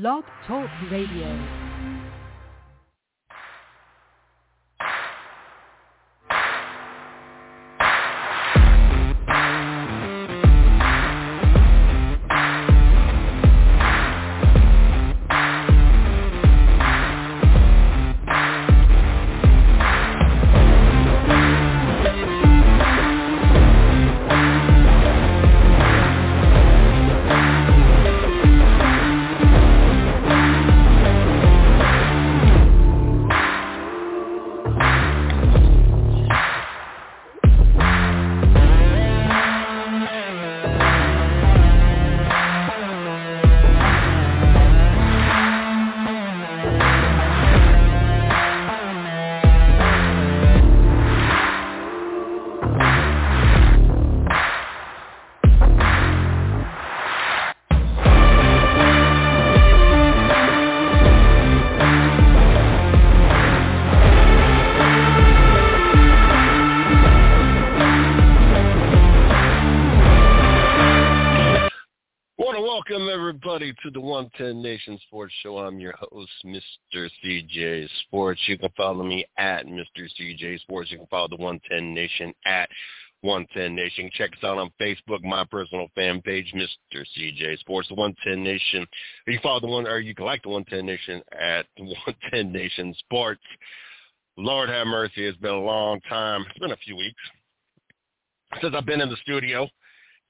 Blog Talk Radio. Everybody to the 110 Nation Sports Show. I'm your host, Mr. CJ Sports. You can follow me at Mr. CJ Sports. You can follow the 110 Nation at 110 Nation. Check us out on Facebook, my personal fan page, Mr. CJ Sports, the 110 Nation. You follow the one, or you can like the 110 Nation at 110 Nation Sports. Lord have mercy, it's been a long time. It's been a few weeks since I've been in the studio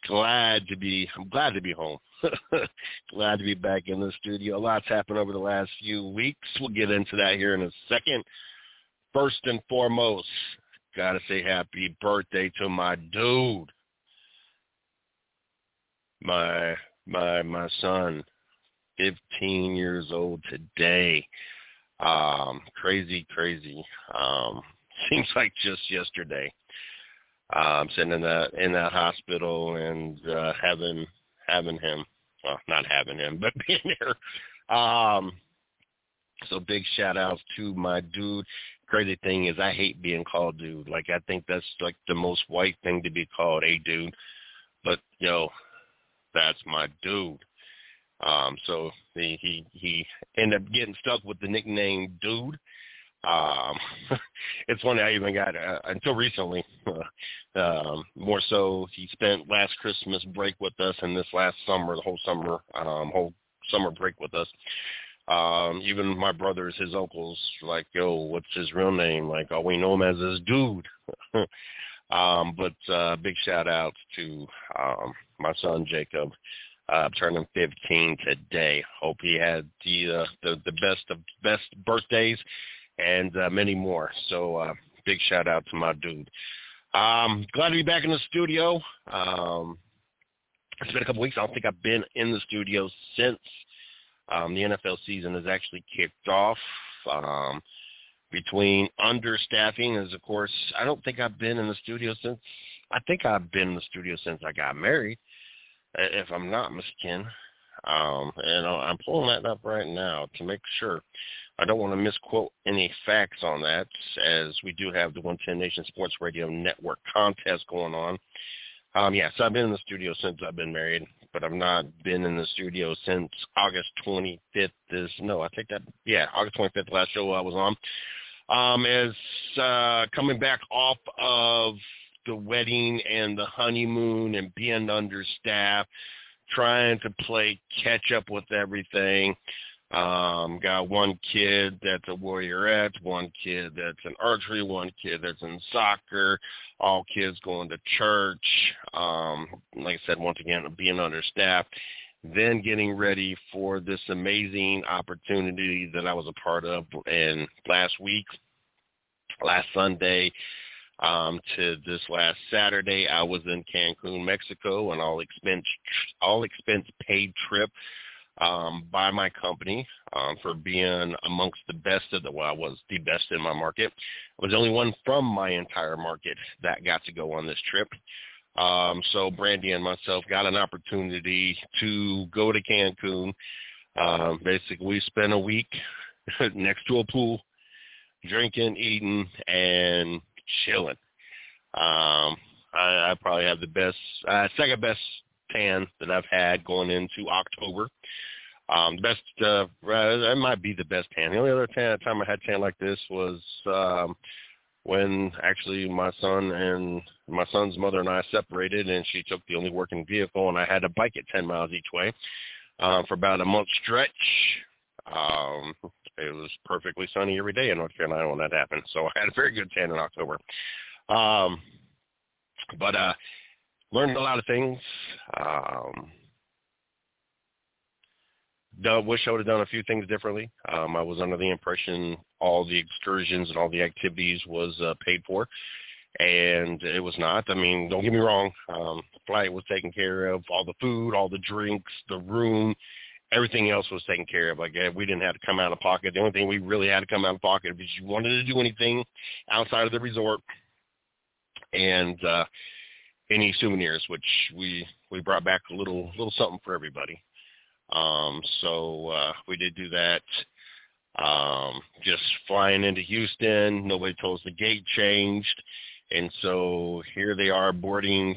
glad to be I'm glad to be home. glad to be back in the studio. A lot's happened over the last few weeks. We'll get into that here in a second. First and foremost, gotta say happy birthday to my dude. My my my son, fifteen years old today. Um, crazy, crazy. Um, seems like just yesterday um, sitting in that in that hospital and uh, having having him, well, not having him, but being here. Um, so big shout outs to my dude. Crazy thing is, I hate being called dude. Like I think that's like the most white thing to be called a dude. But yo, that's my dude. Um, so he he he ended up getting stuck with the nickname dude. Um, it's funny. I even got uh, until recently. Uh, um, more so, he spent last Christmas break with us, and this last summer, the whole summer, um, whole summer break with us. Um, even my brothers, his uncles, like, yo, what's his real name? Like, all we know him as this dude. um, but uh, big shout out to um, my son Jacob, uh, turning 15 today. Hope he had the uh, the the best of best birthdays and uh, many more. So uh, big shout out to my dude. Um, glad to be back in the studio. Um, it's been a couple weeks. I don't think I've been in the studio since um, the NFL season has actually kicked off. Um, between understaffing, as of course, I don't think I've been in the studio since. I think I've been in the studio since I got married, if I'm not mistaken. Um, and I'm pulling that up right now to make sure. I don't want to misquote any facts on that, as we do have the 110 Nation Sports Radio Network contest going on. Um, yes, I've been in the studio since I've been married, but I've not been in the studio since August 25th. Is no, I think that yeah, August 25th, last show I was on. Um, as uh, coming back off of the wedding and the honeymoon and being understaffed, trying to play catch up with everything. Um, got one kid that's a warriorette, one kid that's in archery, one kid that's in soccer, all kids going to church. Um, like I said, once again, being understaffed. Then getting ready for this amazing opportunity that I was a part of in last week, last Sunday, um, to this last Saturday. I was in Cancun, Mexico, an all expense all expense paid trip um, by my company um, for being amongst the best of the well, I was the best in my market. I was the only one from my entire market that got to go on this trip. Um, so Brandy and myself got an opportunity to go to Cancun. Um, basically, we spent a week next to a pool, drinking, eating, and chilling. Um, I, I probably have the best, uh, second best tan that I've had going into October. Um, best, uh, it might be the best tan. The only other tan, time I had tan like this was um, when actually my son and my son's mother and I separated, and she took the only working vehicle, and I had to bike it 10 miles each way uh, for about a month stretch. Um, it was perfectly sunny every day in North Carolina when that happened, so I had a very good tan in October. Um, but uh, learned a lot of things. Um, wish I would have done a few things differently. Um, I was under the impression all the excursions and all the activities was uh, paid for, and it was not. I mean, don't get me wrong. Um, the flight was taken care of, all the food, all the drinks, the room, everything else was taken care of. Like we didn't have to come out of pocket. The only thing we really had to come out of pocket if you wanted to do anything outside of the resort, and uh, any souvenirs, which we we brought back a little little something for everybody. Um, so uh, we did do that. Um, just flying into Houston, nobody told us the gate changed, and so here they are boarding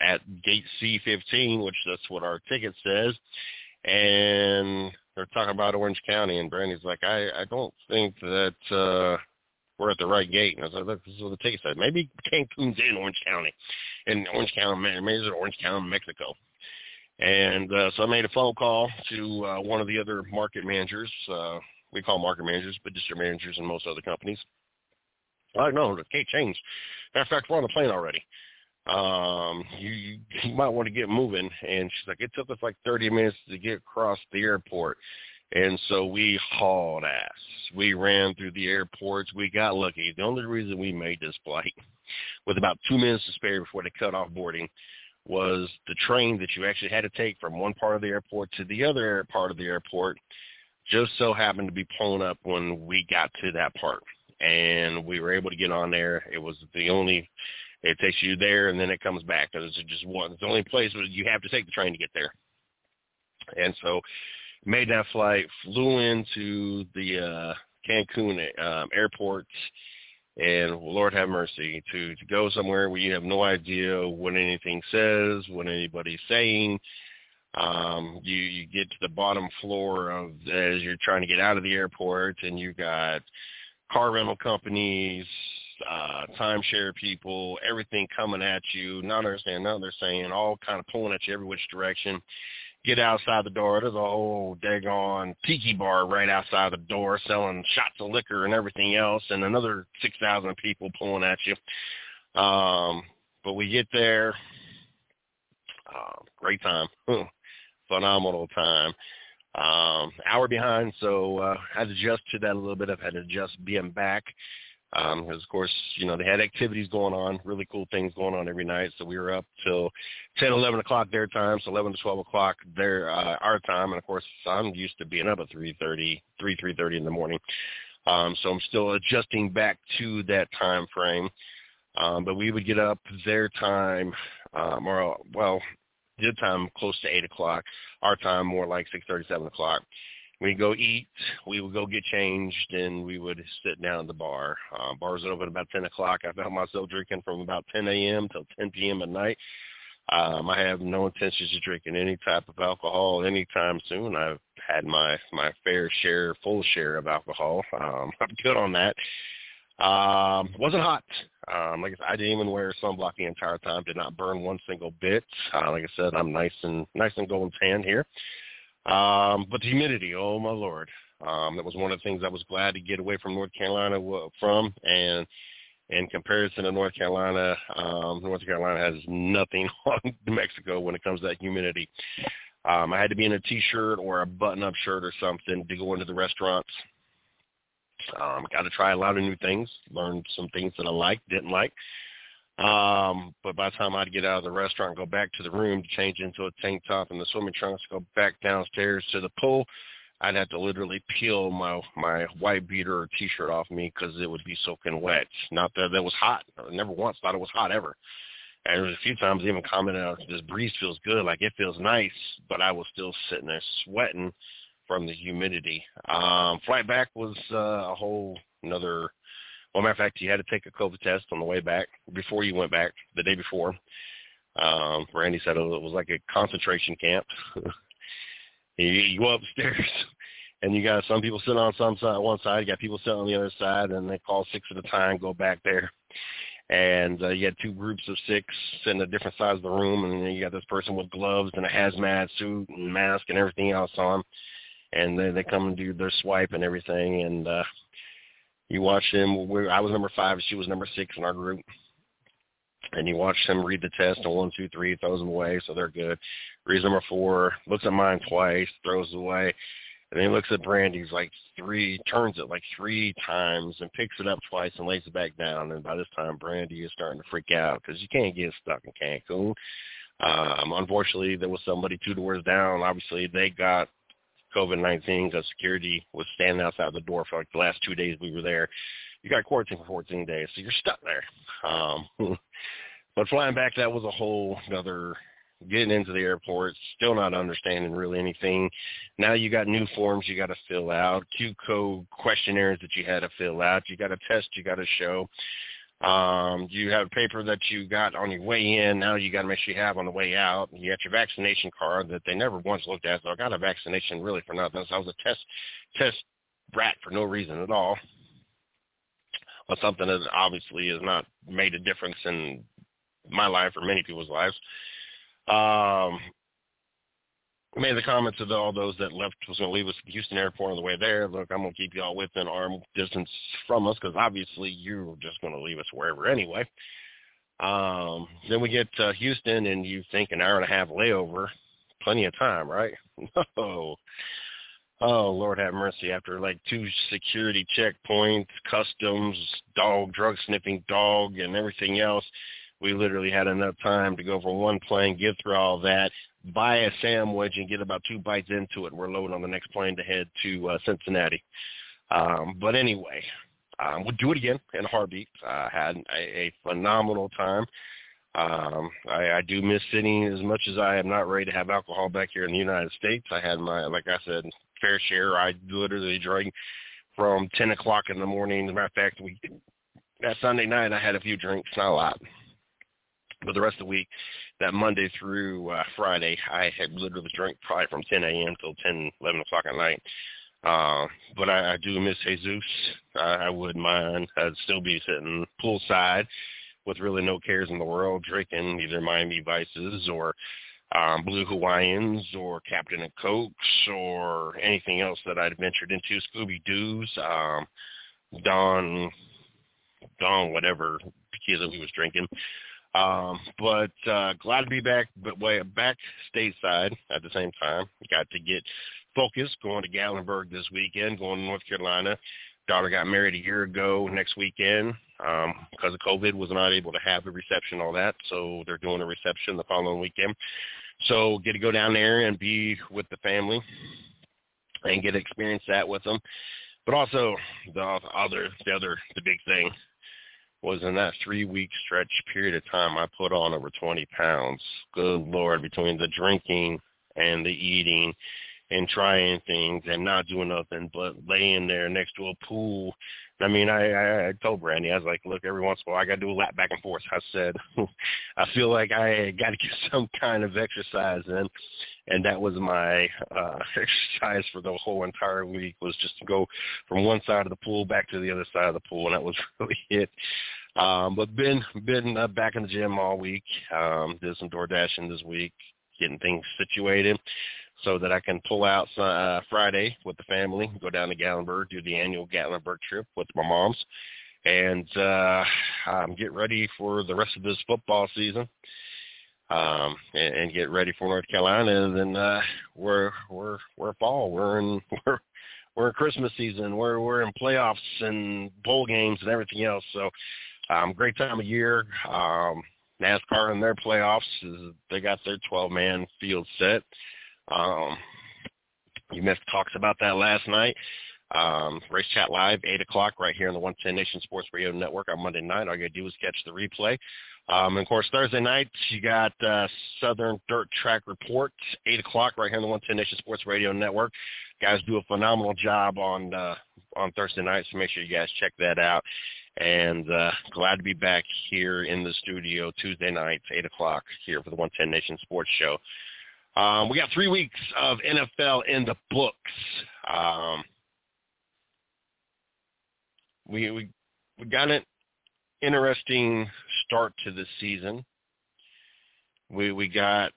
at gate C15, which that's what our ticket says, and they're talking about Orange County, and Brandy's like, I I don't think that. uh we're at the right gate. And I was like, look, this is what the ticket said. Maybe Cancun's in Orange County. In Orange County, maybe it's Orange County, Mexico. And uh, so I made a phone call to uh, one of the other market managers. Uh, we call market managers, but district managers in most other companies. I know the gate changed. Matter of fact, we're on the plane already. Um, you, you might want to get moving. And she's like, it took us like 30 minutes to get across the airport. And so we hauled ass. We ran through the airports. We got lucky. The only reason we made this flight with about two minutes to spare before they cut off boarding was the train that you actually had to take from one part of the airport to the other part of the airport just so happened to be pulling up when we got to that part. And we were able to get on there. It was the only, it takes you there and then it comes back. It's just one, it's the only place where you have to take the train to get there. And so made that flight, flew into the uh, Cancun um, airport and Lord have mercy to to go somewhere where you have no idea what anything says, what anybody's saying. Um, you you get to the bottom floor of as you're trying to get out of the airport, and you've got car rental companies, uh, timeshare people, everything coming at you, not understanding nothing they're saying, all kind of pulling at you every which direction get outside the door. There's a whole daggone tiki bar right outside the door selling shots of liquor and everything else, and another 6,000 people pulling at you. Um, but we get there. Uh, great time. Phenomenal time. Um, hour behind, so uh, had to adjust to that a little bit. I've had to adjust being back. Um, because of course, you know, they had activities going on, really cool things going on every night. So we were up till 10, 11 o'clock their time, so 11 to 12 o'clock their uh, our time. And of course, I'm used to being up at 3:30, 3 3:30 in the morning. Um, so I'm still adjusting back to that time frame. Um, but we would get up their time, um, or well, their time close to eight o'clock. Our time more like six thirty, seven o'clock we'd go eat, we would go get changed, and we would sit down at the bar. Uh, bars would open about 10 o'clock. I found myself drinking from about 10 a.m. till 10 p.m. at night. Um, I have no intentions of drinking any type of alcohol anytime soon. I've had my my fair share, full share of alcohol. Um, I'm good on that. Um, wasn't hot. Um, like I said, I didn't even wear sunblock the entire time. Did not burn one single bit. Uh, like I said, I'm nice and nice and golden tan here. Um, but the humidity, oh my lord, um, that was one of the things I was glad to get away from North Carolina from. And in comparison to North Carolina, um, North Carolina has nothing on New Mexico when it comes to that humidity. Um, I had to be in a t-shirt or a button-up shirt or something to go into the restaurants. Um, got to try a lot of new things, learned some things that I liked, didn't like. Um, but by the time I'd get out of the restaurant, go back to the room to change into a tank top and the swimming trunks, go back downstairs to the pool, I'd have to literally peel my my white beater or t-shirt off me because it would be soaking wet. Not that that was hot. I never once thought it was hot ever. And there was a few times I even commented out, this breeze feels good, like it feels nice, but I was still sitting there sweating from the humidity. Um, flight back was uh, a whole another well, matter of fact, you had to take a COVID test on the way back before you went back the day before. Um, Randy said it was like a concentration camp. You, go upstairs, and you got some people sitting on some side, one side. You got people sitting on the other side, and they call six at a time. Go back there, and uh, you had two groups of six sitting at different sides of the room, and then you got this person with gloves and a hazmat suit and mask and everything else on, and they they come and do their swipe and everything, and uh, you watch them. We, I was number five, she was number six in our group, and you watch them read the test and one, two, three, throws them away, so they're good. Reads number four, looks at mine twice, throws it away, and then he looks at Brandy's like three, turns it like three times and picks it up twice and lays it back down. And by this time, Brandy is starting to freak out because you can't get stuck in Cancun. Um, unfortunately, there was somebody two doors down. Obviously, they got COVID-19 because security was standing outside the door for like the last two days we were there. You got quarantine for 14 days, so you're stuck there. Um, but flying back, that was a whole other getting into the airport, still not understanding really anything. Now you got new forms you got to fill out, Q code questionnaires that you had to fill out. You got a test you got to show. Um, you have a paper that you got on your way in. Now you got to make sure you have on the way out. You got your vaccination card that they never once looked at. So I got a vaccination really for nothing. So I was a test test rat for no reason at all. But something that obviously has not made a difference in my life or many people's lives. Um, made the comment to all those that left was going to leave us at Houston Airport on the way there. Look, I'm going to keep y'all within arm distance from us because obviously you're just going to leave us wherever anyway. Um, then we get to Houston and you think an hour and a half layover, plenty of time, right? oh, oh Lord have mercy. After like two security checkpoints, customs, dog, drug sniffing dog, and everything else, we literally had enough time to go from one plane, get through all that, buy a sandwich, and get about two bites into it. We're loading on the next plane to head to uh, Cincinnati. Um, but anyway, um, we'll do it again in a heartbeat. I uh, had a, a phenomenal time. Um, I, I do miss sitting as much as I am not ready to have alcohol back here in the United States. I had my, like I said, fair share. I literally drank from 10 o'clock in the morning. As a matter of fact, we that Sunday night I had a few drinks, not a lot. But the rest of the week, that Monday through uh, Friday, I had literally drank probably from 10 a.m. till 10, 11 o'clock at night. Uh, but I, I do miss Jesus. I, I wouldn't mind. I'd still be sitting poolside with really no cares in the world, drinking either Miami Vices or um, Blue Hawaiians or Captain and Cokes or anything else that I'd ventured into, Scooby Doo's, um, Don, Don, whatever tequila we was drinking. Um, but uh, glad to be back, but way back stateside at the same time. Got to get focused, going to Gatlinburg this weekend, going to North Carolina. Daughter got married a year ago next weekend um, because of COVID, was not able to have the reception, all that. So they're doing a reception the following weekend. So get to go down there and be with the family and get to experience that with them. But also the other, the other, the big thing was in that three week stretch period of time I put on over 20 pounds. Good Lord, between the drinking and the eating and trying things and not doing nothing but laying there next to a pool. I mean, I, I, I told Brandy, I was like, look, every once in a while I got to do a lap back and forth. I said, I feel like I got to get some kind of exercise in. And that was my uh, exercise for the whole entire week was just to go from one side of the pool back to the other side of the pool. And that was really it. Um, but been been uh, back in the gym all week. Um, did some door dashing this week, getting things situated so that I can pull out uh, Friday with the family, go down to Gatlinburg, do the annual Gatlinburg trip with my moms, and uh, um, get ready for the rest of this football season. Um, and, and get ready for North Carolina, and then uh, we're we're we're fall. We're in we're we're in Christmas season. We're we're in playoffs and bowl games and everything else. So, um, great time of year. Um, NASCAR in their playoffs is they got their 12 man field set. Um, you missed talks about that last night. Um, Race Chat Live, 8 o'clock, right here on the 110 Nation Sports Radio Network on Monday night. All you got to do is catch the replay. Um, and of course, Thursday night, you got uh, Southern Dirt Track Report, 8 o'clock, right here on the 110 Nation Sports Radio Network. Guys do a phenomenal job on uh, on Thursday night, so make sure you guys check that out. And uh, glad to be back here in the studio Tuesday night, 8 o'clock, here for the 110 Nation Sports Show. Um, we got three weeks of NFL in the books. Um, we we we got an interesting start to the season. We we got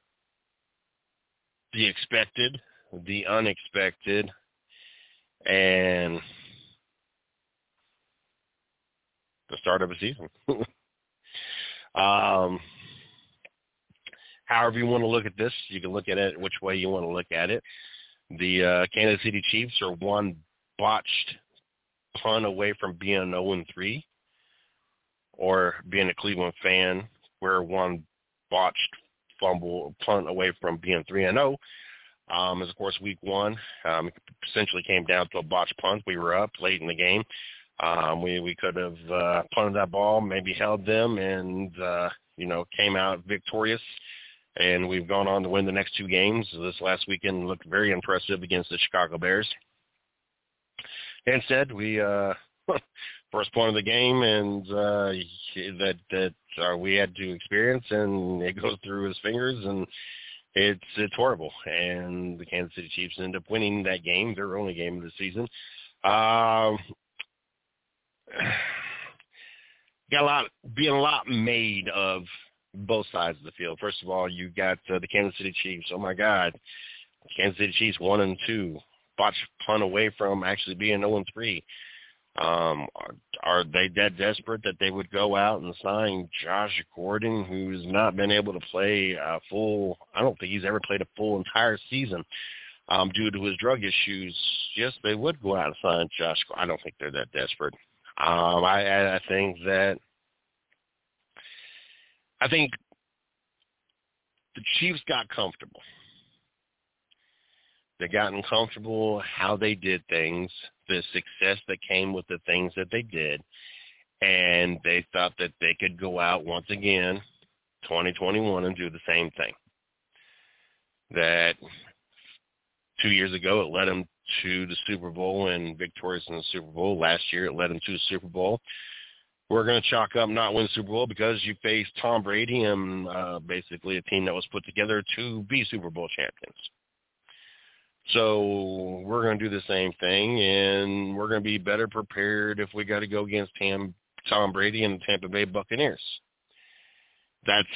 the expected, the unexpected, and the start of a season. um, however you want to look at this, you can look at it which way you want to look at it. The uh, Kansas City Chiefs are one botched punt away from being 0 and 3, or being a Cleveland fan, we're one botched fumble punt away from being 3 and 0. Um, as of course week one, um, essentially came down to a botched punt. We were up late in the game. Um, we we could have uh, punted that ball, maybe held them, and uh, you know came out victorious. And we've gone on to win the next two games. This last weekend looked very impressive against the Chicago Bears. Instead, we uh, first point of the game, and uh, that that uh, we had to experience, and it goes through his fingers, and it's it's horrible. And the Kansas City Chiefs end up winning that game, their only game of the season. Um, got a lot being a lot made of both sides of the field. First of all, you got uh, the Kansas City Chiefs. Oh my God, Kansas City Chiefs one and two, botch punt away from actually being zero and three. Um, are, are they that desperate that they would go out and sign Josh Gordon, who's not been able to play a full? I don't think he's ever played a full entire season um, due to his drug issues. Yes, they would go out and sign Josh. I don't think they're that desperate. Um, I, I think that I think the Chiefs got comfortable. They gotten comfortable how they did things, the success that came with the things that they did, and they thought that they could go out once again, 2021, and do the same thing. That two years ago it led them to the Super Bowl and victorious in the Super Bowl. Last year it led them to the Super Bowl. We're going to chalk up not win Super Bowl because you faced Tom Brady and uh, basically a team that was put together to be Super Bowl champions. So we're going to do the same thing, and we're going to be better prepared if we got to go against Tam, Tom Brady and the Tampa Bay Buccaneers. That's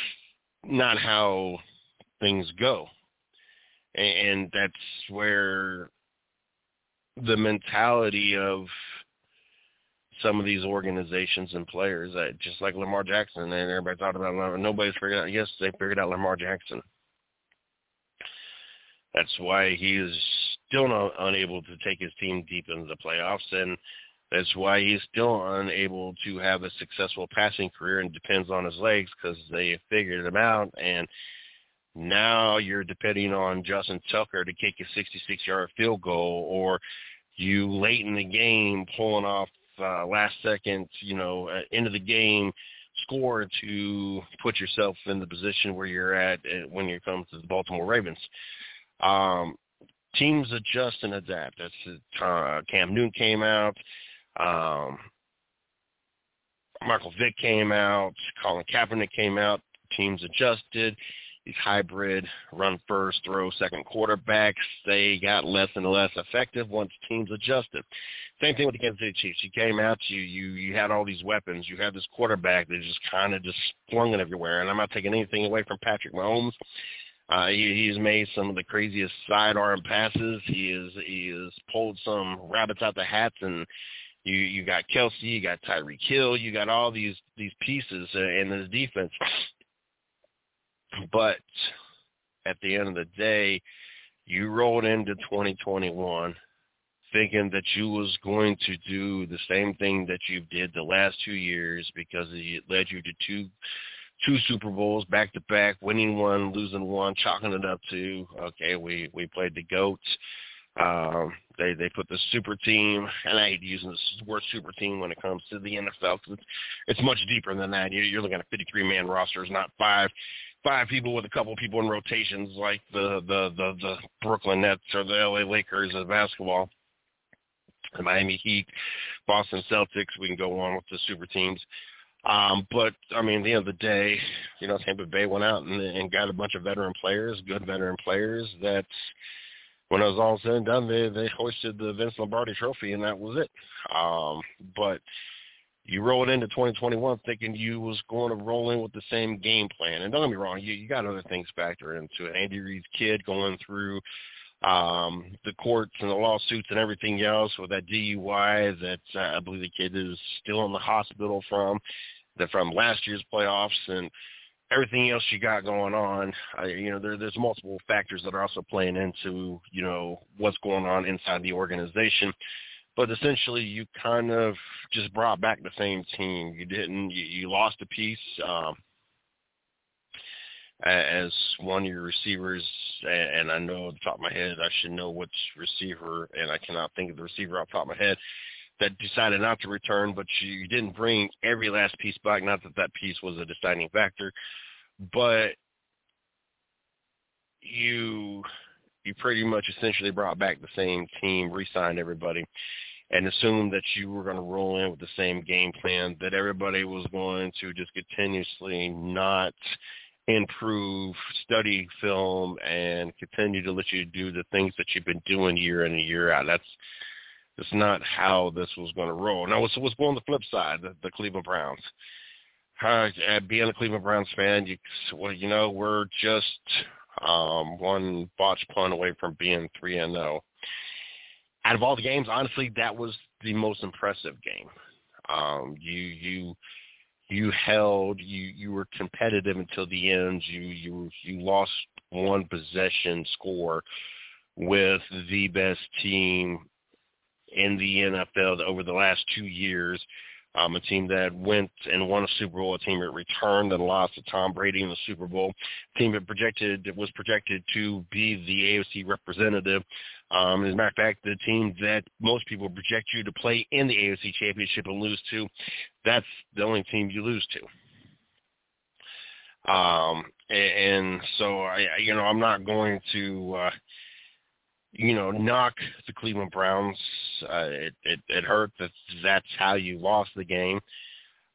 not how things go, and that's where the mentality of some of these organizations and players, that just like Lamar Jackson, and everybody thought about Lamar. Nobody's figured out. Yes, they figured out Lamar Jackson. That's why he is still not unable to take his team deep into the playoffs, and that's why he's still unable to have a successful passing career and depends on his legs because they figured him out. And now you're depending on Justin Tucker to kick a 66-yard field goal, or you late in the game pulling off uh, last second, you know, uh, end of the game score to put yourself in the position where you're at uh, when you come to the Baltimore Ravens. Um, teams adjust and adapt. That's uh, Cam Newton came out. Um, Michael Vick came out. Colin Kaepernick came out. Teams adjusted these hybrid run first, throw second quarterbacks, they got less and less effective once teams adjusted. Same thing with the Kansas City Chiefs. You came out, you you you had all these weapons. You had this quarterback that just kind of just flung it everywhere. And I'm not taking anything away from Patrick Mahomes. Uh, he, he's made some of the craziest sidearm passes. He is he has pulled some rabbits out the hats, and you you got Kelce, you got Tyreek Hill, you got all these these pieces uh, in this defense but at the end of the day, you rolled into 2021 thinking that you was going to do the same thing that you did the last two years because it led you to two two Super Bowls back to back, winning one, losing one, chalking it up to okay, we we played the goats. Um, they they put the super team, and I hate using the word super team when it comes to the NFL because it's, it's much deeper than that. You're, you're looking at 53 man rosters, not five five people with a couple people in rotations like the the the, the Brooklyn Nets or the LA Lakers of basketball. The Miami Heat, Boston Celtics, we can go on with the super teams. Um, but I mean, at the end of the day, you know, Tampa Bay went out and, and got a bunch of veteran players, good veteran players. That when it was all said and done, they they hoisted the Vince Lombardi Trophy, and that was it. Um, but you roll it into 2021 thinking you was going to roll in with the same game plan. And don't get me wrong, you, you got other things factor into it. Andy Reid's kid going through um, the courts and the lawsuits and everything else with that DUI that uh, I believe the kid is still in the hospital from, that from last year's playoffs and everything else you got going on. Uh, you know, there, there's multiple factors that are also playing into, you know, what's going on inside the organization. But essentially, you kind of just brought back the same team. You didn't. You, you lost a piece. Um, as one of your receivers, and I know off the top of my head, I should know which receiver, and I cannot think of the receiver off the top of my head that decided not to return, but you didn't bring every last piece back. Not that that piece was a deciding factor, but you you pretty much essentially brought back the same team, re-signed everybody, and assumed that you were going to roll in with the same game plan, that everybody was going to just continuously not – improve, study film, and continue to let you do the things that you've been doing year in and year out. That's that's not how this was going to roll. Now, what's what's on the flip side? The, the Cleveland Browns. Uh, being a Cleveland Browns fan, you well, you know, we're just um, one botch punt away from being three and zero. Out of all the games, honestly, that was the most impressive game. Um, you you you held you you were competitive until the end you you you lost one possession score with the best team in the NFL over the last two years um, a team that went and won a Super Bowl, a team that returned and lost to Tom Brady in the Super Bowl, a team that projected was projected to be the AFC representative. Um, as a matter of fact, the team that most people project you to play in the AFC Championship and lose to, that's the only team you lose to. Um, and, and so I, you know, I'm not going to. Uh, you know, knock the Cleveland Browns. Uh, it, it it hurt that that's how you lost the game.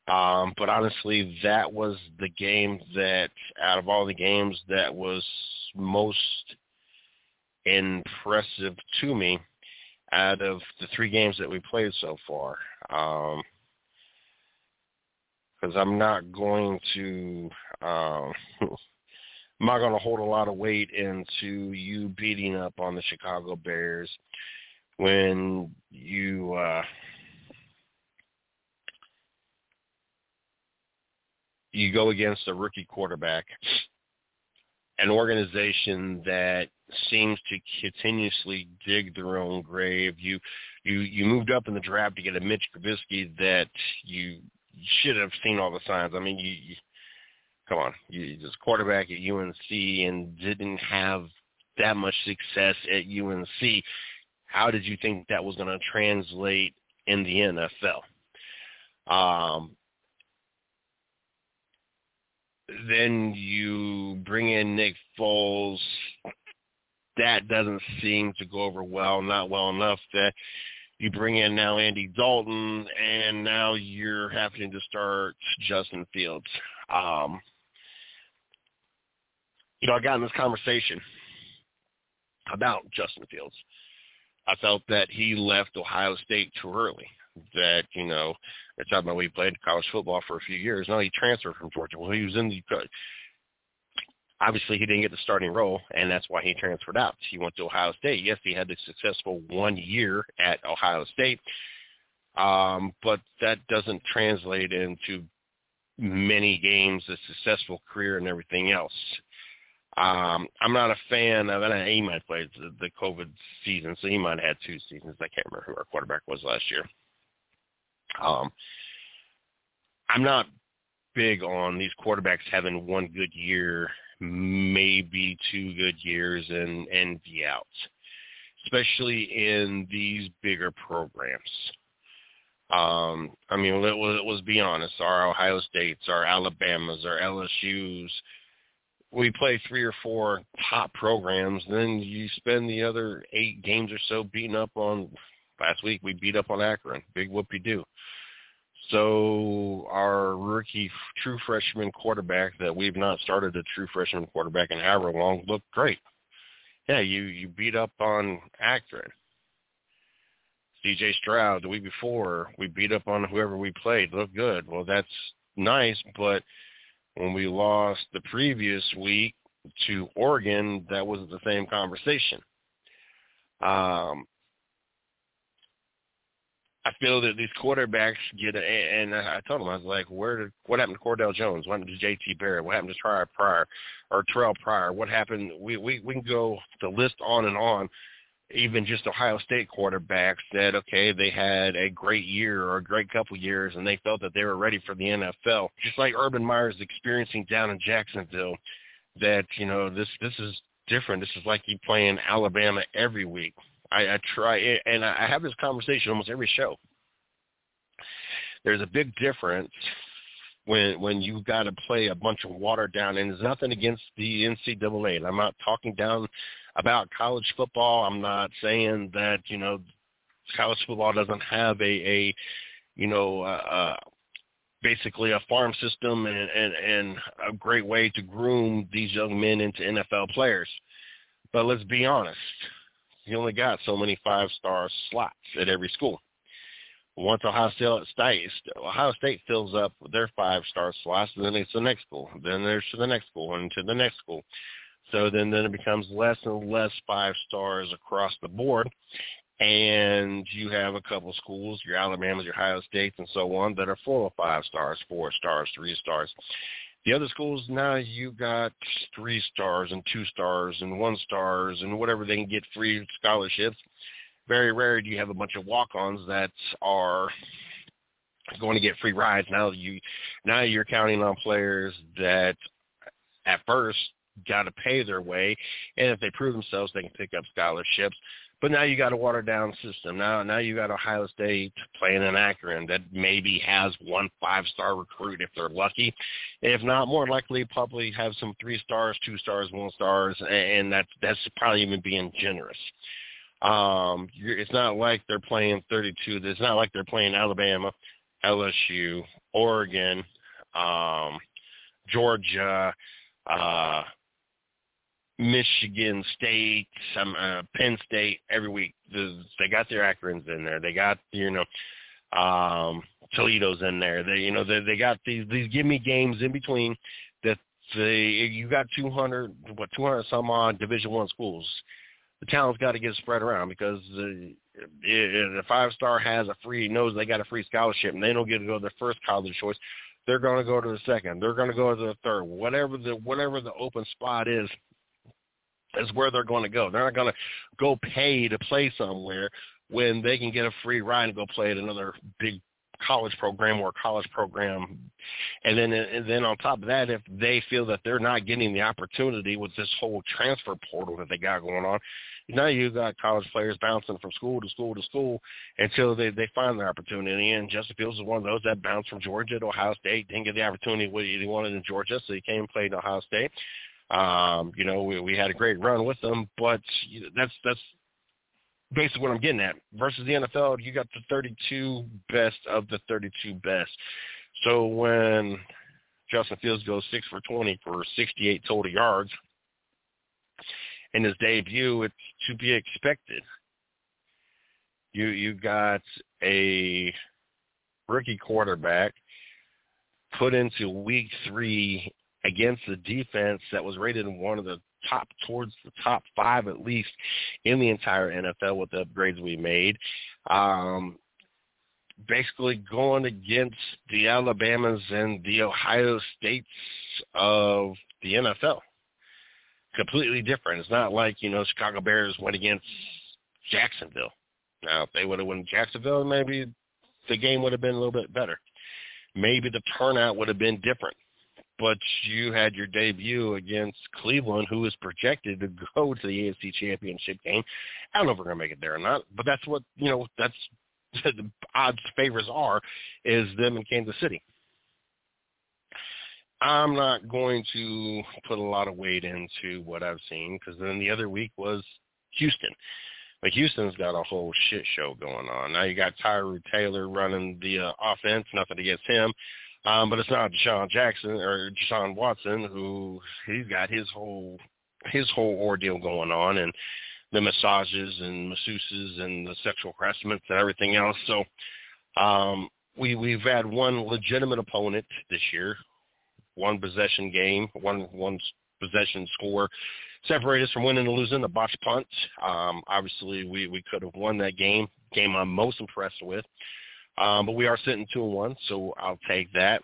Um, but honestly, that was the game that out of all the games that was most impressive to me out of the three games that we played so far. Um, because I'm not going to um, I'm not going to hold a lot of weight into you beating up on the Chicago Bears when you uh, you go against a rookie quarterback, an organization that seems to continuously dig their own grave. You you you moved up in the draft to get a Mitch Trubisky that you should have seen all the signs. I mean, you, you come on, you just quarterback at UNC and didn't have that much success at UNC. How did you think that was going to translate in the NFL? Um, then you bring in Nick Foles. That doesn't seem to go over well, not well enough that you bring in now Andy Dalton, and now you're having to start Justin Fields. Um, you know, I got in this conversation about Justin Fields. I felt that he left Ohio State too early. That, you know, it's talking about he played college football for a few years. No, he transferred from Georgia. Well, he was in the obviously he didn't get the starting role, and that's why he transferred out. He went to Ohio State. Yes, he had the successful one year at Ohio State, um, but that doesn't translate into many games, a successful career, and everything else. Um, I'm not a fan of, and he might play the, the COVID season, so he might have had two seasons. I can't remember who our quarterback was last year. Um, I'm not big on these quarterbacks having one good year, maybe two good years, and and be out, especially in these bigger programs. Um, I mean, let, let's be honest. Our Ohio States, our Alabamas, our LSU's, we play three or four top programs, then you spend the other eight games or so beating up on. Last week we beat up on Akron, big whoopie do. So our rookie true freshman quarterback that we've not started a true freshman quarterback in however long looked great. Yeah, you you beat up on Akron. DJ Stroud the week before, we beat up on whoever we played, looked good. Well, that's nice, but when we lost the previous week to Oregon, that wasn't the same conversation. Um, I feel that these quarterbacks get, a, and I told him I was like, where did what happened to Cardale Jones? What happened to J.T. Barrett? What happened to Terrelle Pryor or Terrelle Pryor? What happened? We we we can go the list on and on. Even just Ohio State quarterbacks said, okay, they had a great year or a great couple years, and they felt that they were ready for the NFL. Just like Urban Meyer's experiencing down in Jacksonville, that you know this this is different. This is like you playing Alabama every week. I, I try, and I have this conversation almost every show. There's a big difference when when you got to play a bunch of watered down, and there's nothing against the NCAA. And I'm not talking down about college football. I'm not saying that you know college football doesn't have a a you know uh, basically a farm system and, and and a great way to groom these young men into NFL players. But let's be honest, you only got so many five-star slots at every school. Once Ohio State, Ohio State fills up their five-star slots, then it's the next school. Then there's to the next school and to the next school. So then, then it becomes less and less five stars across the board. And you have a couple of schools, your Alabamas, your Ohio States, and so on, that are full of five stars, four stars, three stars. The other schools now you got three stars and two stars and one stars and whatever they can get free scholarships. Very rare do you have a bunch of walk-ons that are going to get free rides. Now you now you're counting on players that at first got to pay their way, and if they prove themselves, they can pick up scholarships. But now you got a watered down system. Now now you got Ohio State playing in Akron that maybe has one five star recruit if they're lucky. If not, more likely probably have some three stars, two stars, one stars, and that's that's probably even being generous. Um, you're, it's not like they're playing 32. It's not like they're playing Alabama, LSU, Oregon, um, Georgia, uh, Michigan State, some uh, Penn State every week. They got their Akrons in there. They got you know um, Toledo's in there. They you know they they got these these give me games in between that they you got 200 what 200 some odd Division One schools. The talent's got to get spread around because the if a five star has a free knows they got a free scholarship and they don't get to go to their first college choice, they're going to go to the second. They're going to go to the third. Whatever the whatever the open spot is, is where they're going to go. They're not going to go pay to play somewhere when they can get a free ride and go play at another big college program or college program. And then and then on top of that, if they feel that they're not getting the opportunity with this whole transfer portal that they got going on, now you got college players bouncing from school to school to school until they they find their opportunity. And Justin Fields is one of those that bounced from Georgia to Ohio State, didn't get the opportunity what he wanted in Georgia, so he came and played at Ohio State. Um, you know, we, we had a great run with them, but that's that's basically what I'm getting at. Versus the NFL, you got the 32 best of the 32 best. So when Justin Fields goes six for 20 for 68 total yards in his debut, it's to be expected. You you got a rookie quarterback put into week three against the defense that was rated in one of the top towards the top five at least in the entire NFL with the upgrades we made. Um, basically going against the Alabamas and the Ohio States of the NFL. Completely different. It's not like, you know, Chicago Bears went against Jacksonville. Now, if they would have won Jacksonville, maybe the game would have been a little bit better. Maybe the turnout would have been different but you had your debut against Cleveland, who is projected to go to the AFC Championship game. I don't know if we're going to make it there or not, but that's what you know. That's the odds favors are is them in Kansas City. I'm not going to put a lot of weight into what I've seen because then the other week was Houston. But Houston's got a whole shit show going on. Now you got Tyrod Taylor running the uh, offense. Nothing against him. Um, but it's not Deshaun Jackson or Deshaun Watson who he's got his whole his whole ordeal going on and the massages and masseuses and the sexual harassment and everything else. So um, we we've had one legitimate opponent this year, one possession game, one one possession score separate us from winning and losing, a botch punt. Um, obviously, we, we could have won that game, game I'm most impressed with. Um, but we are sitting 2 and 1, so I'll take that.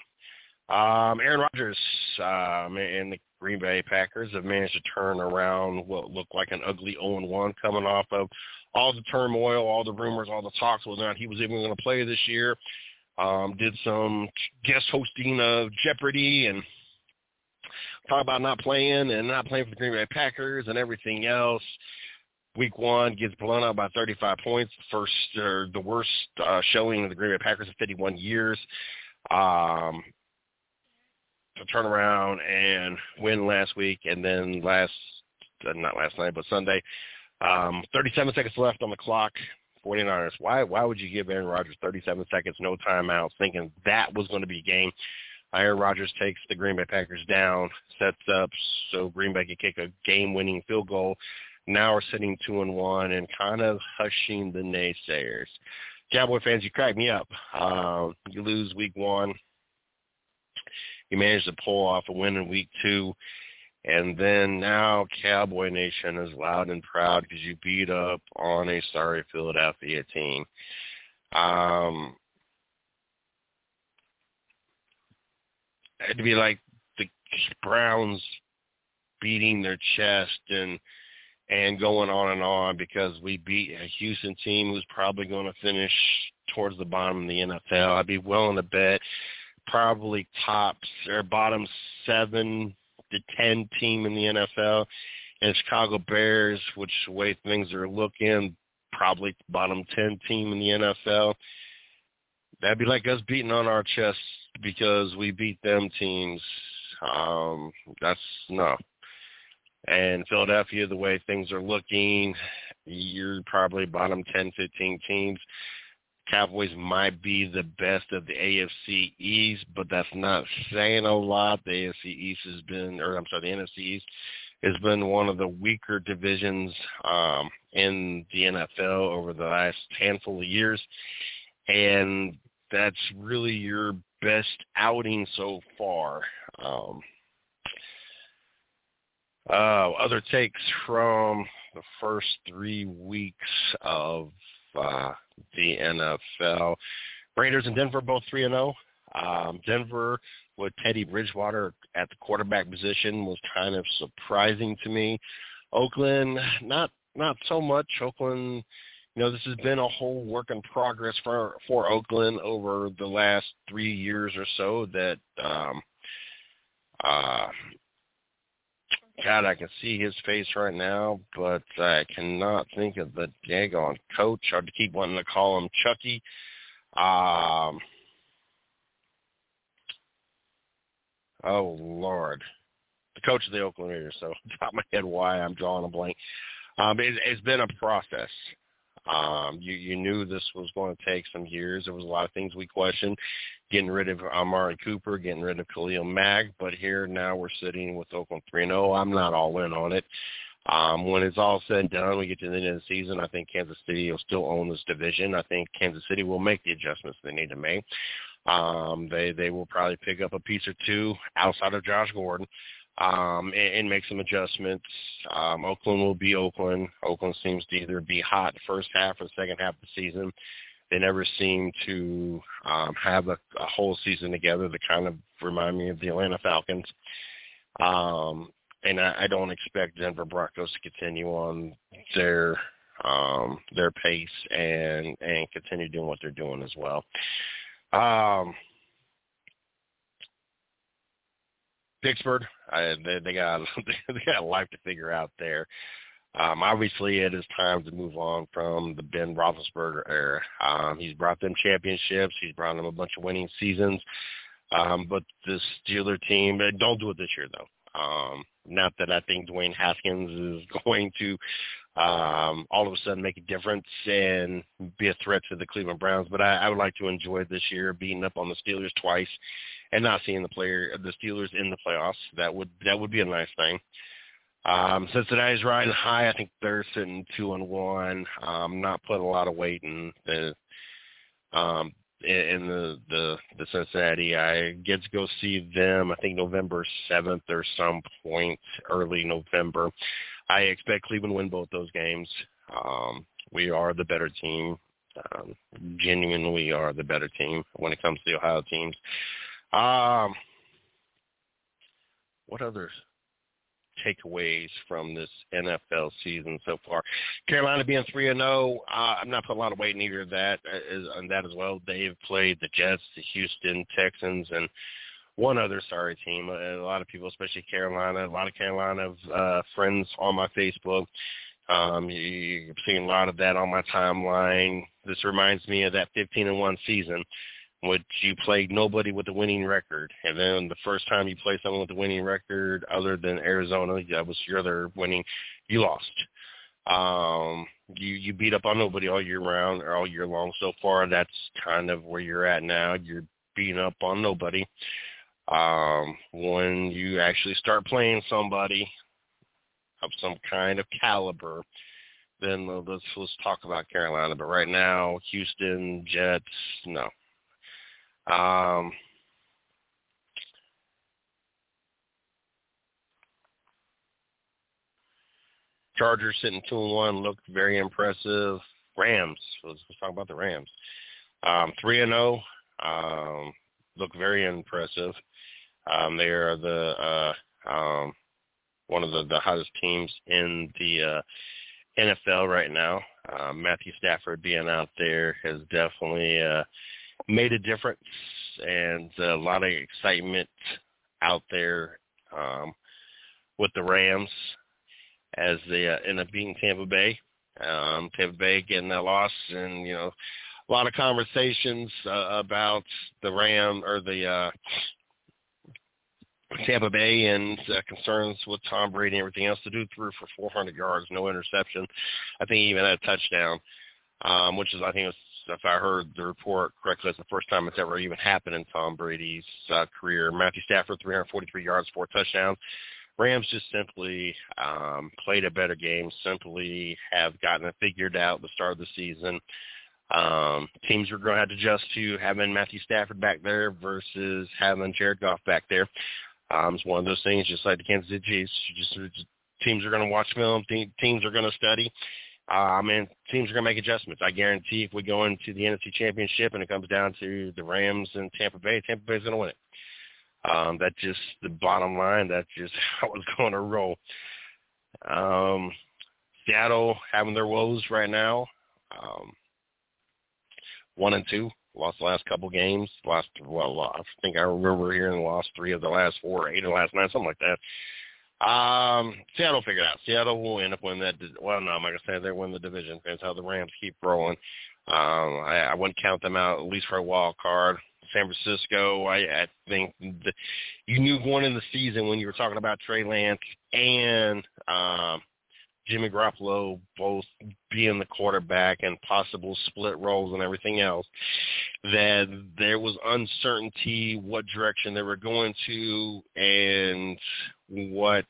Um, Aaron Rodgers um, and the Green Bay Packers have managed to turn around what looked like an ugly 0-1 coming off of all the turmoil, all the rumors, all the talks whether or not he was even going to play this year. Um, did some guest hosting of Jeopardy and talk about not playing and not playing for the Green Bay Packers and everything else. Week one gets blown out by 35 points, first or the worst uh, showing of the Green Bay Packers in 51 years. Um, to turn around and win last week, and then last uh, not last night but Sunday, um, 37 seconds left on the clock. 49ers. Why why would you give Aaron Rodgers 37 seconds, no timeouts, thinking that was going to be a game? Aaron Rodgers takes the Green Bay Packers down, sets up so Green Bay can kick a game-winning field goal. Now we're sitting two and one and kind of hushing the naysayers. Cowboy fans, you crack me up. Um, you lose week one. You manage to pull off a win in week two. And then now Cowboy Nation is loud and proud because you beat up on a sorry Philadelphia team. Um, it'd be like the Browns beating their chest and and going on and on because we beat a Houston team who's probably going to finish towards the bottom of the NFL. I'd be willing to bet probably tops or bottom seven to ten team in the NFL. And Chicago Bears, which the way things are looking, probably bottom ten team in the NFL. That'd be like us beating on our chests because we beat them teams. Um, that's no. And Philadelphia, the way things are looking, you're probably bottom 10, 15 teams. Cowboys might be the best of the AFC East, but that's not saying a lot. The AFC East has been, or I'm sorry, the NFC East has been one of the weaker divisions um, in the NFL over the last handful of years, and that's really your best outing so far. Um, uh, other takes from the first three weeks of uh, the NFL. Raiders and Denver both 3 and 0. Um, Denver with Teddy Bridgewater at the quarterback position was kind of surprising to me. Oakland, not not so much. Oakland you know, this has been a whole work in progress for for Oakland over the last three years or so. That um, uh, God, I can see his face right now, but I cannot think of the daggone coach. I keep wanting to call him Chucky. Um, oh Lord, the coach of the Oakland Raiders. So top my head, why I'm drawing a blank. Um, it, it's been a process. Um, you, you knew this was going to take some years. There was a lot of things we questioned, getting rid of Amari Cooper, getting rid of Khalil Mack, but here now we're sitting with Oakland 3-0. I'm not all in on it. Um, when it's all said and done, we get to the end of the season, I think Kansas City will still own this division. I think Kansas City will make the adjustments they need to make. Um, they they will probably pick up a piece or two outside of Josh Gordon um, and, and make some adjustments. Um, Oakland will be Oakland. Oakland seems to either be hot the first half or the second half of the season. They never seem to um, have a, a whole season together. They kind of remind me of the Atlanta Falcons. Um, and I, I don't expect Denver Broncos to continue on their um, their pace and and continue doing what they're doing as well. Um, Pittsburgh, I, they, they got they got a life to figure out there. Um, obviously, it is time to move on from the Ben Roethlisberger era. Um, he's brought them championships. He's brought them a bunch of winning seasons. Um, but the Steeler team, don't do it this year though. Um, not that I think Dwayne Haskins is going to um, all of a sudden make a difference and be a threat to the Cleveland Browns. But I, I would like to enjoy this year beating up on the Steelers twice and not seeing the player the Steelers in the playoffs. That would that would be a nice thing. Um, Cincinnati's riding high. I think they're sitting two and one. Um, not putting a lot of weight in the um, in the the the Cincinnati. I get to go see them. I think November seventh or some point early November. I expect Cleveland win both those games. Um, we are the better team. Um, genuinely are the better team when it comes to the Ohio teams. Um, what others? Takeaways from this NFL season so far. Carolina being three and zero, oh, uh, I'm not putting a lot of weight in either of that uh, on that as well. They've played the Jets, the Houston Texans, and one other sorry team. A, a lot of people, especially Carolina, a lot of Carolina uh, friends on my Facebook. Um, you, you're a lot of that on my timeline. This reminds me of that 15 and one season which you played nobody with a winning record. And then the first time you played someone with a winning record other than Arizona, that was your other winning, you lost. Um, you you beat up on nobody all year round or all year long so far. That's kind of where you're at now. You're beating up on nobody. Um, when you actually start playing somebody of some kind of caliber, then let's let's talk about Carolina. But right now, Houston Jets, no, um, Chargers sitting two and one looked very impressive. Rams, let's, let's talk about the Rams. Um, three and zero, oh, um, look very impressive. Um, they are the uh, um, one of the, the hottest teams in the uh, NFL right now. Uh, Matthew Stafford being out there has definitely uh, made a difference and a lot of excitement out there um, with the Rams as they uh, end up beating Tampa Bay. Um, Tampa Bay getting that loss, and you know, a lot of conversations uh, about the Ram or the uh, Tampa Bay and uh, concerns with Tom Brady and everything else. To do through for 400 yards, no interception. I think he even had a touchdown, um, which is I think it was if I heard the report correctly, it's the first time it's ever even happened in Tom Brady's uh, career. Matthew Stafford, 343 yards, four touchdowns. Rams just simply um, played a better game, simply have gotten it figured out at the start of the season. Um, teams are going to have to adjust to having Matthew Stafford back there versus having Jared Goff back there. Um, it's one of those things, just like the Kansas City Chiefs. Just, just teams are going to watch film. Teams are going to study. Uh, I mean, teams are going to make adjustments. I guarantee if we go into the NFC Championship and it comes down to the Rams and Tampa Bay, Tampa Bay is going to win it. Um, that's just the bottom line. That's just how it's going to roll. Um, Seattle having their woes right now. Um, one and two, lost the last couple games. Lost well, I think I remember hearing lost three of the last four, eight of the last nine, something like that. Um, Seattle figured out. Seattle will end up winning that. Well, no, I'm not gonna say they win the division. That's how the Rams keep rolling. Um, I, I wouldn't count them out at least for a wild card. San Francisco, I, I think the, you knew going in the season when you were talking about Trey Lance and um, Jimmy Garoppolo both being the quarterback and possible split roles and everything else, that there was uncertainty what direction they were going to and what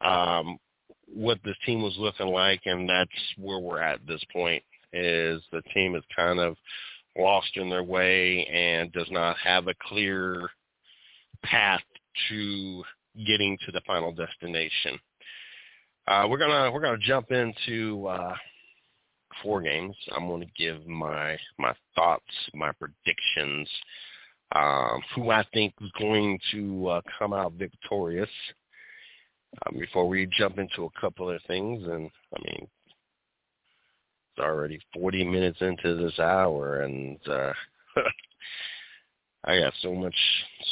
um, what this team was looking like, and that's where we're at this point. Is the team is kind of lost in their way and does not have a clear path to getting to the final destination. Uh, we're gonna we're gonna jump into uh, four games. I'm gonna give my my thoughts, my predictions, um, who I think is going to uh, come out victorious. Um, before we jump into a couple of things, and I mean, it's already 40 minutes into this hour, and uh, I got so much,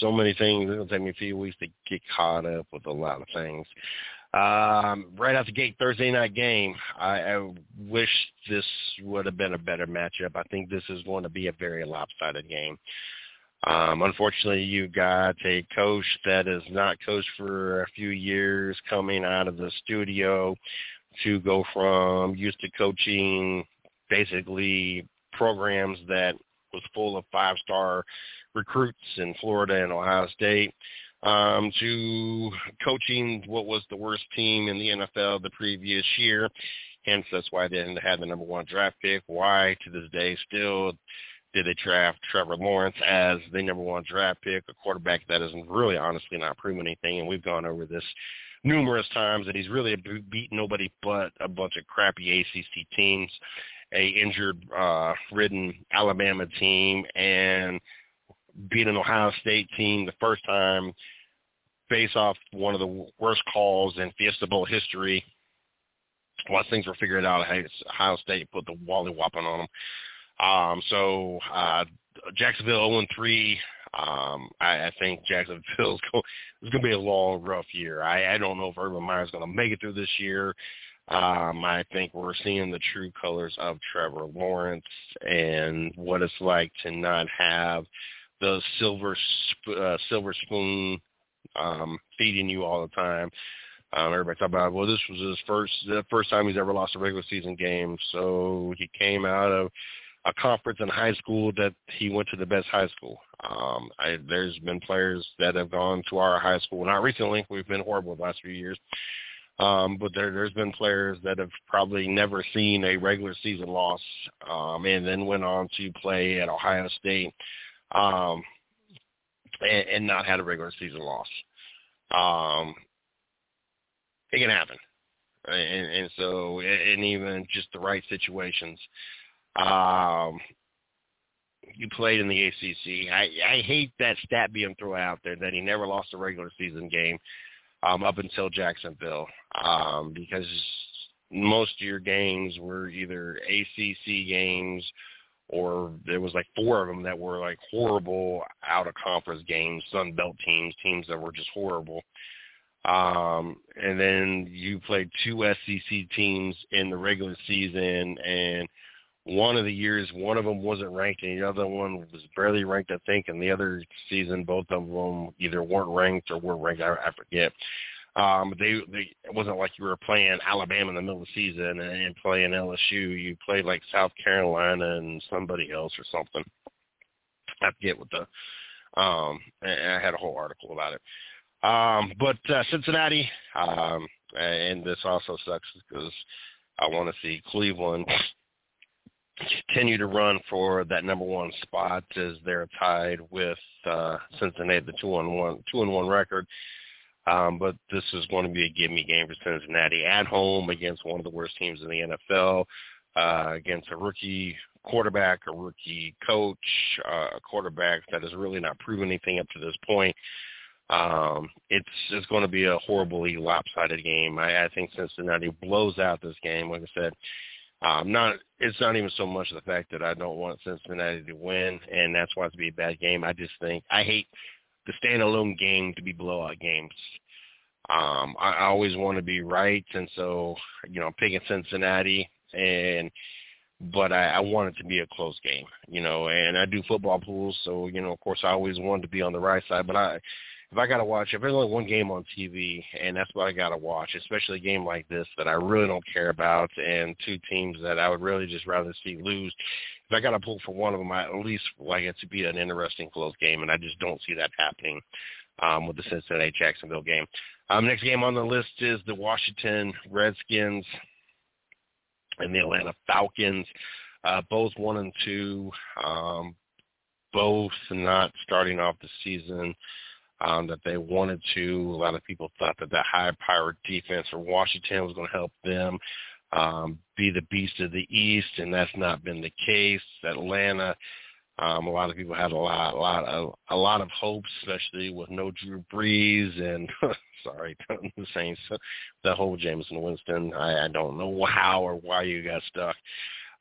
so many things. It'll take me a few weeks to get caught up with a lot of things. Um, right out the gate, Thursday night game. I, I wish this would have been a better matchup. I think this is going to be a very lopsided game. Um, unfortunately, you got a coach that is not coached for a few years coming out of the studio to go from used to coaching basically programs that was full of five-star recruits in Florida and Ohio State um, to coaching what was the worst team in the NFL the previous year. Hence, that's why they didn't have the number one draft pick. Why, to this day, still did they draft Trevor Lawrence as the number one draft pick, a quarterback that isn't really honestly not proven anything, and we've gone over this numerous times that he's really beaten nobody but a bunch of crappy ACC teams, a injured, uh, ridden Alabama team, and beat an Ohio State team the first time face off one of the worst calls in Fiesta Bowl history. Once things were figured out, Ohio State put the Wally whopping on them. Um, so uh, Jacksonville 0 3. Um, I, I think Jacksonville is going to be a long, rough year. I, I don't know if Urban Meyer is going to make it through this year. Um, I think we're seeing the true colors of Trevor Lawrence and what it's like to not have the silver uh, silver spoon um, feeding you all the time. Um, everybody talk about, well, this was his first the first time he's ever lost a regular season game. So he came out of a conference in high school that he went to the best high school. Um, I, there's been players that have gone to our high school, not recently. We've been horrible the last few years. Um, but there, there's been players that have probably never seen a regular season loss, um, and then went on to play at Ohio State, um, and, and not had a regular season loss. Um, it can happen, and, and so, and even just the right situations. Um, you played in the ACC. I, I hate that stat being thrown out there that he never lost a regular season game um, up until Jacksonville um, because most of your games were either ACC games or there was like four of them that were like horrible out of conference games, Sun Belt teams, teams that were just horrible. Um, and then you played two SEC teams in the regular season and – one of the years one of them wasn't ranked and the other one was barely ranked I think and the other season both of them either weren't ranked or were ranked I, I forget. Um they they it wasn't like you were playing Alabama in the middle of the season and, and playing LSU you played like South Carolina and somebody else or something. I forget what the um I had a whole article about it. Um but uh, Cincinnati um and this also sucks because I want to see Cleveland continue to run for that number one spot as they're tied with uh, Cincinnati, the two on one two and one record. Um, but this is going to be a give me game for Cincinnati at home against one of the worst teams in the NFL, uh, against a rookie quarterback, a rookie coach, uh, a quarterback that has really not proven anything up to this point. Um, it's it's going to be a horribly lopsided game. I, I think Cincinnati blows out this game. Like I said, um, not it's not even so much the fact that I don't want Cincinnati to win, and that's why it's be a bad game. I just think I hate the standalone game to be blowout games. Um, I, I always want to be right, and so you know, I'm picking Cincinnati, and but I, I want it to be a close game, you know. And I do football pools, so you know, of course, I always want to be on the right side. But I, if I gotta watch, if there's only one game on TV, and that's what I gotta watch, especially a game like this that I really don't care about, and two teams that I would really just rather see lose. If I gotta pull for one of them, I at least like it to be an interesting close game, and I just don't see that happening um, with the Cincinnati Jacksonville game. Um, next game on the list is the Washington Redskins and the Atlanta Falcons. Uh, both one and two, um, both not starting off the season um, that they wanted to. A lot of people thought that that high-powered defense for Washington was going to help them um, be the beast of the East, and that's not been the case. Atlanta, um, a lot of people had a lot, a lot of, a lot of hopes, especially with no Drew Brees and sorry, the Saints, the whole Jameis Winston. I, I don't know how or why you got stuck.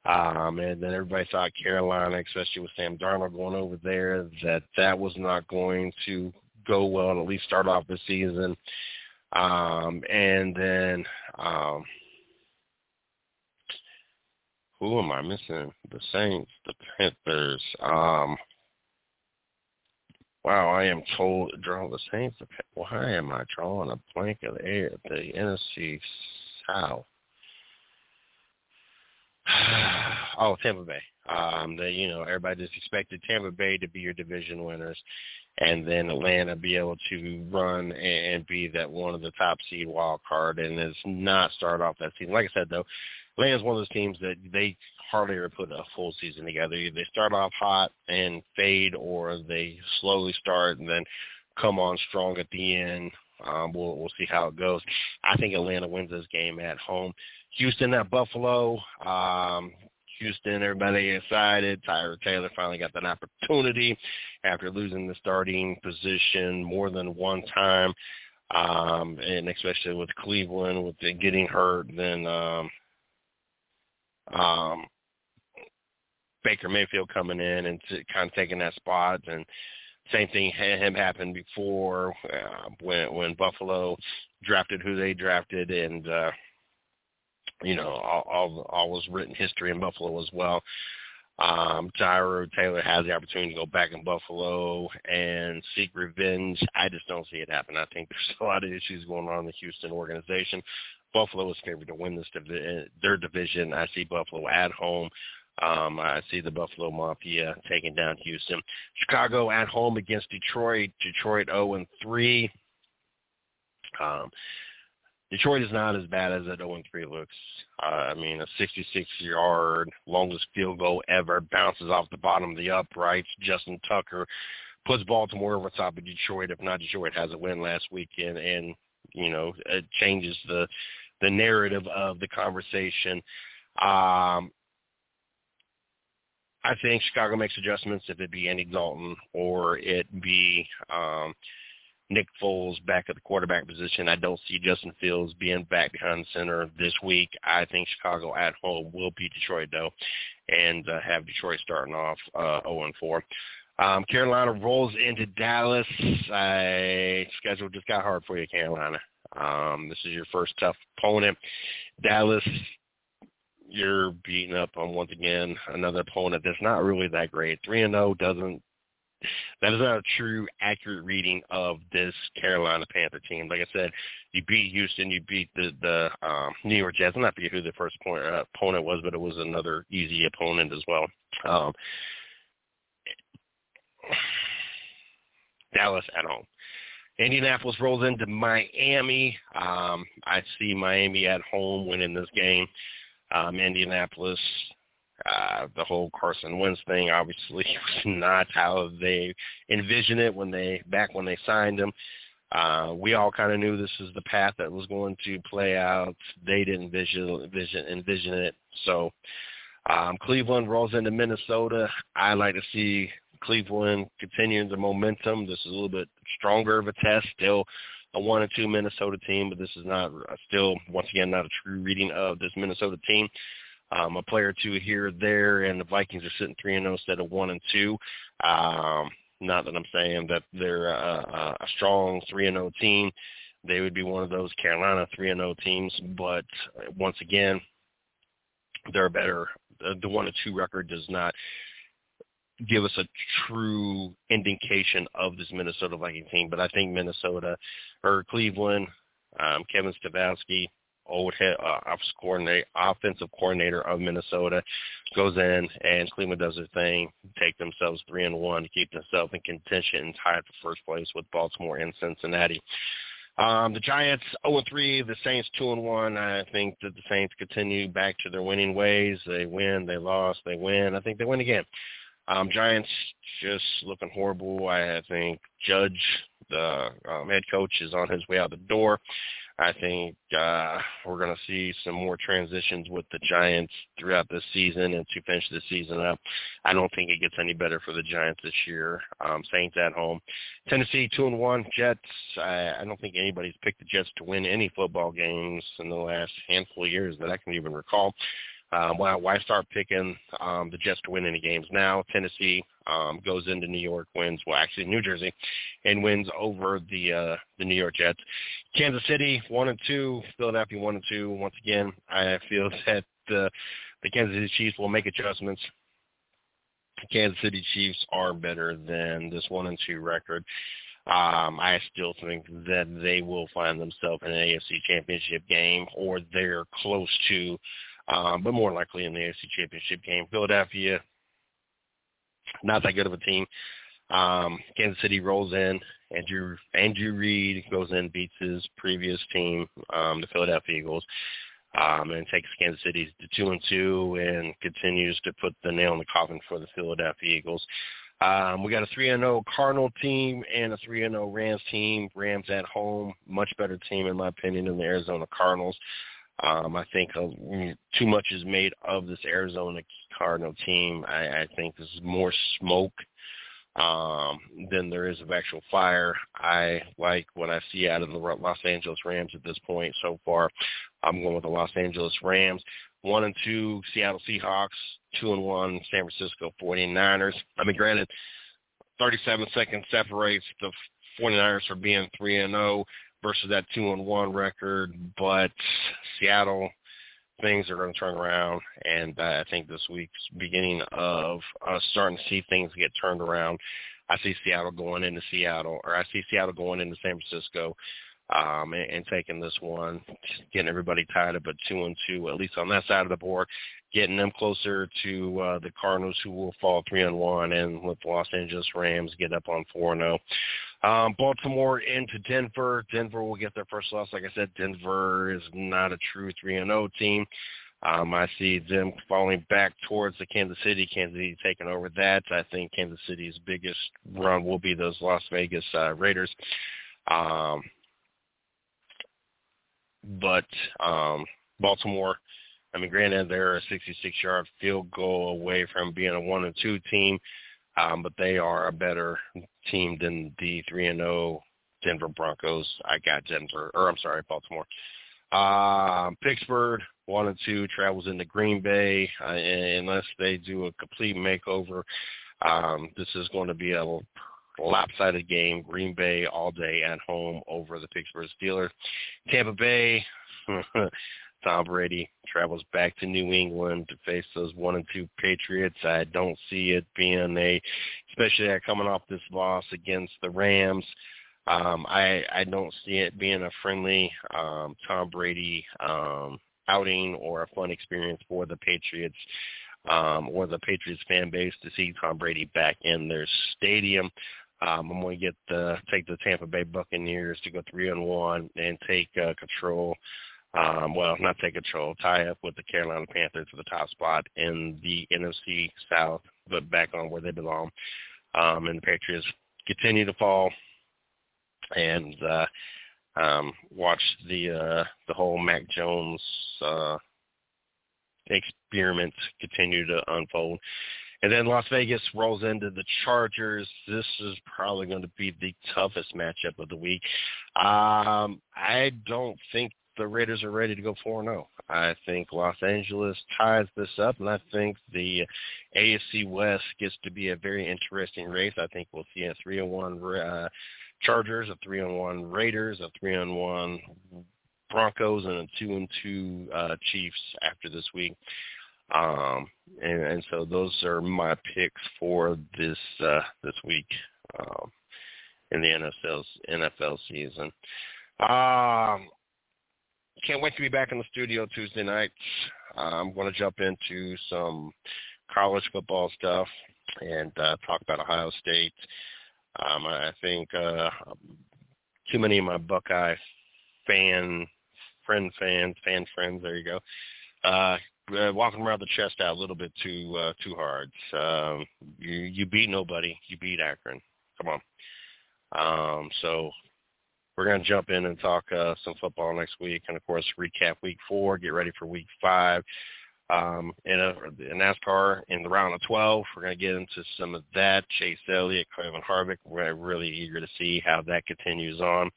Um, and then everybody thought Carolina, especially with Sam Darnold going over there, that that was not going to go well and at least start off the season. Um, and then um, who am I missing? The Saints, the Panthers. Um, wow, I am told draw the Saints. Why am I drawing a blank of the air? The NFC South. oh, Tampa Bay. Um, the you know everybody just expected Tampa Bay to be your division winners, and then Atlanta be able to run and be that one of the top seed wild card, and it's not start off that season. Like I said though, Atlanta's one of those teams that they hardly ever put a full season together. They start off hot and fade, or they slowly start and then come on strong at the end. Um, we'll we'll see how it goes. I think Atlanta wins this game at home. Houston at Buffalo. Um, Houston, everybody excited. Tyrod Taylor finally got that opportunity after losing the starting position more than one time. Um, and especially with Cleveland, with the getting hurt, then um, um, Baker Mayfield coming in and t- kind of taking that spot, and same thing had him happen before uh, when when Buffalo drafted who they drafted, and uh, you know all, all all was written history in Buffalo as well. Um, Tyrod Taylor has the opportunity to go back in Buffalo and seek revenge. I just don't see it happen. I think there's a lot of issues going on in the Houston organization. Buffalo is favored to win this divi- their division. I see Buffalo at home. Um, I see the Buffalo Mafia taking down Houston. Chicago at home against Detroit. Detroit 0 and 3. Um, Detroit is not as bad as that 0-3 looks. Uh, I mean, a 66-yard longest field goal ever bounces off the bottom of the uprights. Justin Tucker puts Baltimore over top of Detroit. If not, Detroit has a win last weekend, and you know it changes the the narrative of the conversation. Um, I think Chicago makes adjustments if it be Andy Dalton or it be um, Nick Foles back at the quarterback position. I don't see Justin Fields being back behind center this week. I think Chicago at home will beat Detroit though, and uh, have Detroit starting off uh, 0 and 4. Um, Carolina rolls into Dallas. I schedule just got hard for you, Carolina. Um, this is your first tough opponent. Dallas you're beating up on once again another opponent that's not really that great. Three and zero oh doesn't. That is not a true, accurate reading of this Carolina Panther team. Like I said, you beat Houston, you beat the the um, New York Jets. I'm not forget who the first opponent, uh, opponent was, but it was another easy opponent as well. Um, Dallas at home. Indianapolis rolls into Miami. Um, I see Miami at home winning this game um, Indianapolis. Uh, the whole Carson Wentz thing obviously was not how they envisioned it when they back when they signed him. Uh, we all kind of knew this was the path that was going to play out. They didn't envision envision, envision it. So um, Cleveland rolls into Minnesota. I like to see Cleveland continuing the momentum. This is a little bit stronger of a test. Still a one and two Minnesota team, but this is not uh, still once again not a true reading of this Minnesota team. Um, a player or two here, there, and the Vikings are sitting three and zero oh instead of one and two. Um, not that I'm saying that they're a, a strong three and zero oh team. They would be one of those Carolina three and zero teams, but once again, they're better. The one and two record does not give us a true indication of this Minnesota Viking team. But I think Minnesota or Cleveland, um, Kevin Stefanski, old head uh, offensive coordinator, offensive coordinator of Minnesota, goes in and Cleveland does their thing, take themselves three and one to keep themselves in contention and tie for first place with Baltimore and Cincinnati. Um, the Giants 0 and 3, the Saints 2 and 1. I think that the Saints continue back to their winning ways. They win, they lost, they win. I think they win again. Um, Giants just looking horrible. I think Judge, the um, head coach, is on his way out the door. I think uh, we're going to see some more transitions with the Giants throughout this season and to finish the season up. I don't think it gets any better for the Giants this year. Um, Saints at home. Tennessee two and one. Jets. I, I don't think anybody's picked the Jets to win any football games in the last handful of years that I can even recall. Um, why, why start picking um, the Jets to win any games now? Tennessee um, goes into New York, wins, well, actually New Jersey, and wins over the uh, the New York Jets. Kansas City one and two, Philadelphia one and two. Once again, I feel that the the Kansas City Chiefs will make adjustments. The Kansas City Chiefs are better than this one and two record. Um, I still think that they will find themselves in an AFC championship game or they're close to um, but more likely in the AFC Championship game. Philadelphia, not that good of a team. Um, Kansas City rolls in. Andrew Andrew Reid goes in, beats his previous team, um, the Philadelphia Eagles, um, and takes Kansas City to two and two, and continues to put the nail in the coffin for the Philadelphia Eagles. Um, we got a 3 and 0 Cardinal team and a 3 and 0 Rams team. Rams at home, much better team in my opinion than the Arizona Cardinals. Um, I think uh, too much is made of this Arizona Cardinal team. I, I think this is more smoke um, than there is of actual fire. I like what I see out of the Los Angeles Rams at this point so far. I'm going with the Los Angeles Rams. One and two Seattle Seahawks, two and one San Francisco 49ers. I mean, granted, 37 seconds separates the 49ers from being three and zero oh versus that two and one record, but Seattle things are going to turn around, and uh, I think this week's beginning of uh, starting to see things get turned around. I see Seattle going into Seattle, or I see Seattle going into San Francisco, um, and, and taking this one, getting everybody tied up at two and two, at least on that side of the board, getting them closer to uh, the Cardinals, who will fall three and one, and with the Los Angeles Rams get up on four and zero. Um, Baltimore into Denver. Denver will get their first loss. Like I said, Denver is not a true three and zero team. Um, I see them falling back towards the Kansas City. Kansas City taking over that. I think Kansas City's biggest run will be those Las Vegas uh, Raiders. Um, but um, Baltimore, I mean, granted, they're a 66-yard field goal away from being a one and two team, um, but they are a better team than the three and zero Denver Broncos. I got Denver, or I'm sorry, Baltimore. Um, Pittsburgh one and two travels into Green Bay uh, unless they do a complete makeover. Um, this is going to be a lopsided game. Green Bay all day at home over the Pittsburgh Steelers. Tampa Bay, Tom Brady travels back to New England to face those one and two Patriots. I don't see it being a, especially coming off this loss against the Rams. Um, I I don't see it being a friendly um, Tom Brady um, outing or a fun experience for the Patriots um, or the Patriots fan base to see Tom Brady back in their stadium. Um, I'm going to get the take the Tampa Bay Buccaneers to go three and one and take uh, control. Um, well, not take control, tie up with the Carolina Panthers for the top spot in the NFC South, but back on where they belong. Um, and the Patriots continue to fall, and uh, um, watch the uh, the whole Mac Jones uh, experiment continue to unfold. And then Las Vegas rolls into the Chargers. This is probably going to be the toughest matchup of the week. Um, I don't think the Raiders are ready to go 4-0. I think Los Angeles ties this up, and I think the AFC West gets to be a very interesting race. I think we'll see a 3-1 uh, Chargers, a 3-1 Raiders, a 3-1 Broncos, and a 2-2 uh, Chiefs after this week. Um, and, and so those are my picks for this uh, this week um, in the NFL NFL season. Um, can't wait to be back in the studio Tuesday night. I'm going to jump into some college football stuff and uh, talk about Ohio State. Um, I think uh, too many of my Buckeye fan friend fans, fan friends, there you go, uh, uh, walking around the chest out a little bit too uh, too hard. Um, you you beat nobody. You beat Akron. Come on. Um, so we're going to jump in and talk uh, some football next week, and of course recap week four. Get ready for week five. Um, in, a, in NASCAR in the round of 12, we're going to get into some of that. Chase Elliott, Kevin Harvick. We're really eager to see how that continues on.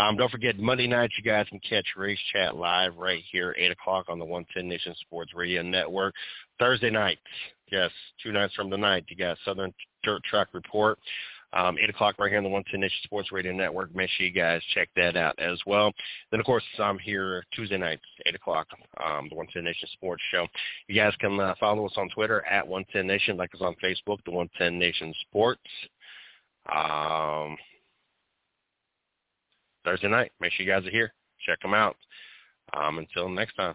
Um, don't forget, Monday night you guys can catch Race Chat live right here, 8 o'clock on the 110 Nation Sports Radio Network. Thursday night, yes, two nights from tonight, you got Southern Dirt Track Report. Um, 8 o'clock right here on the 110 Nation Sports Radio Network. Make sure you guys check that out as well. Then, of course, I'm here Tuesday nights, 8 o'clock, um, the 110 Nation Sports Show. You guys can uh, follow us on Twitter at 110 Nation, like us on Facebook, the 110 Nation Sports. Um, Thursday night. Make sure you guys are here. Check them out. Um, until next time.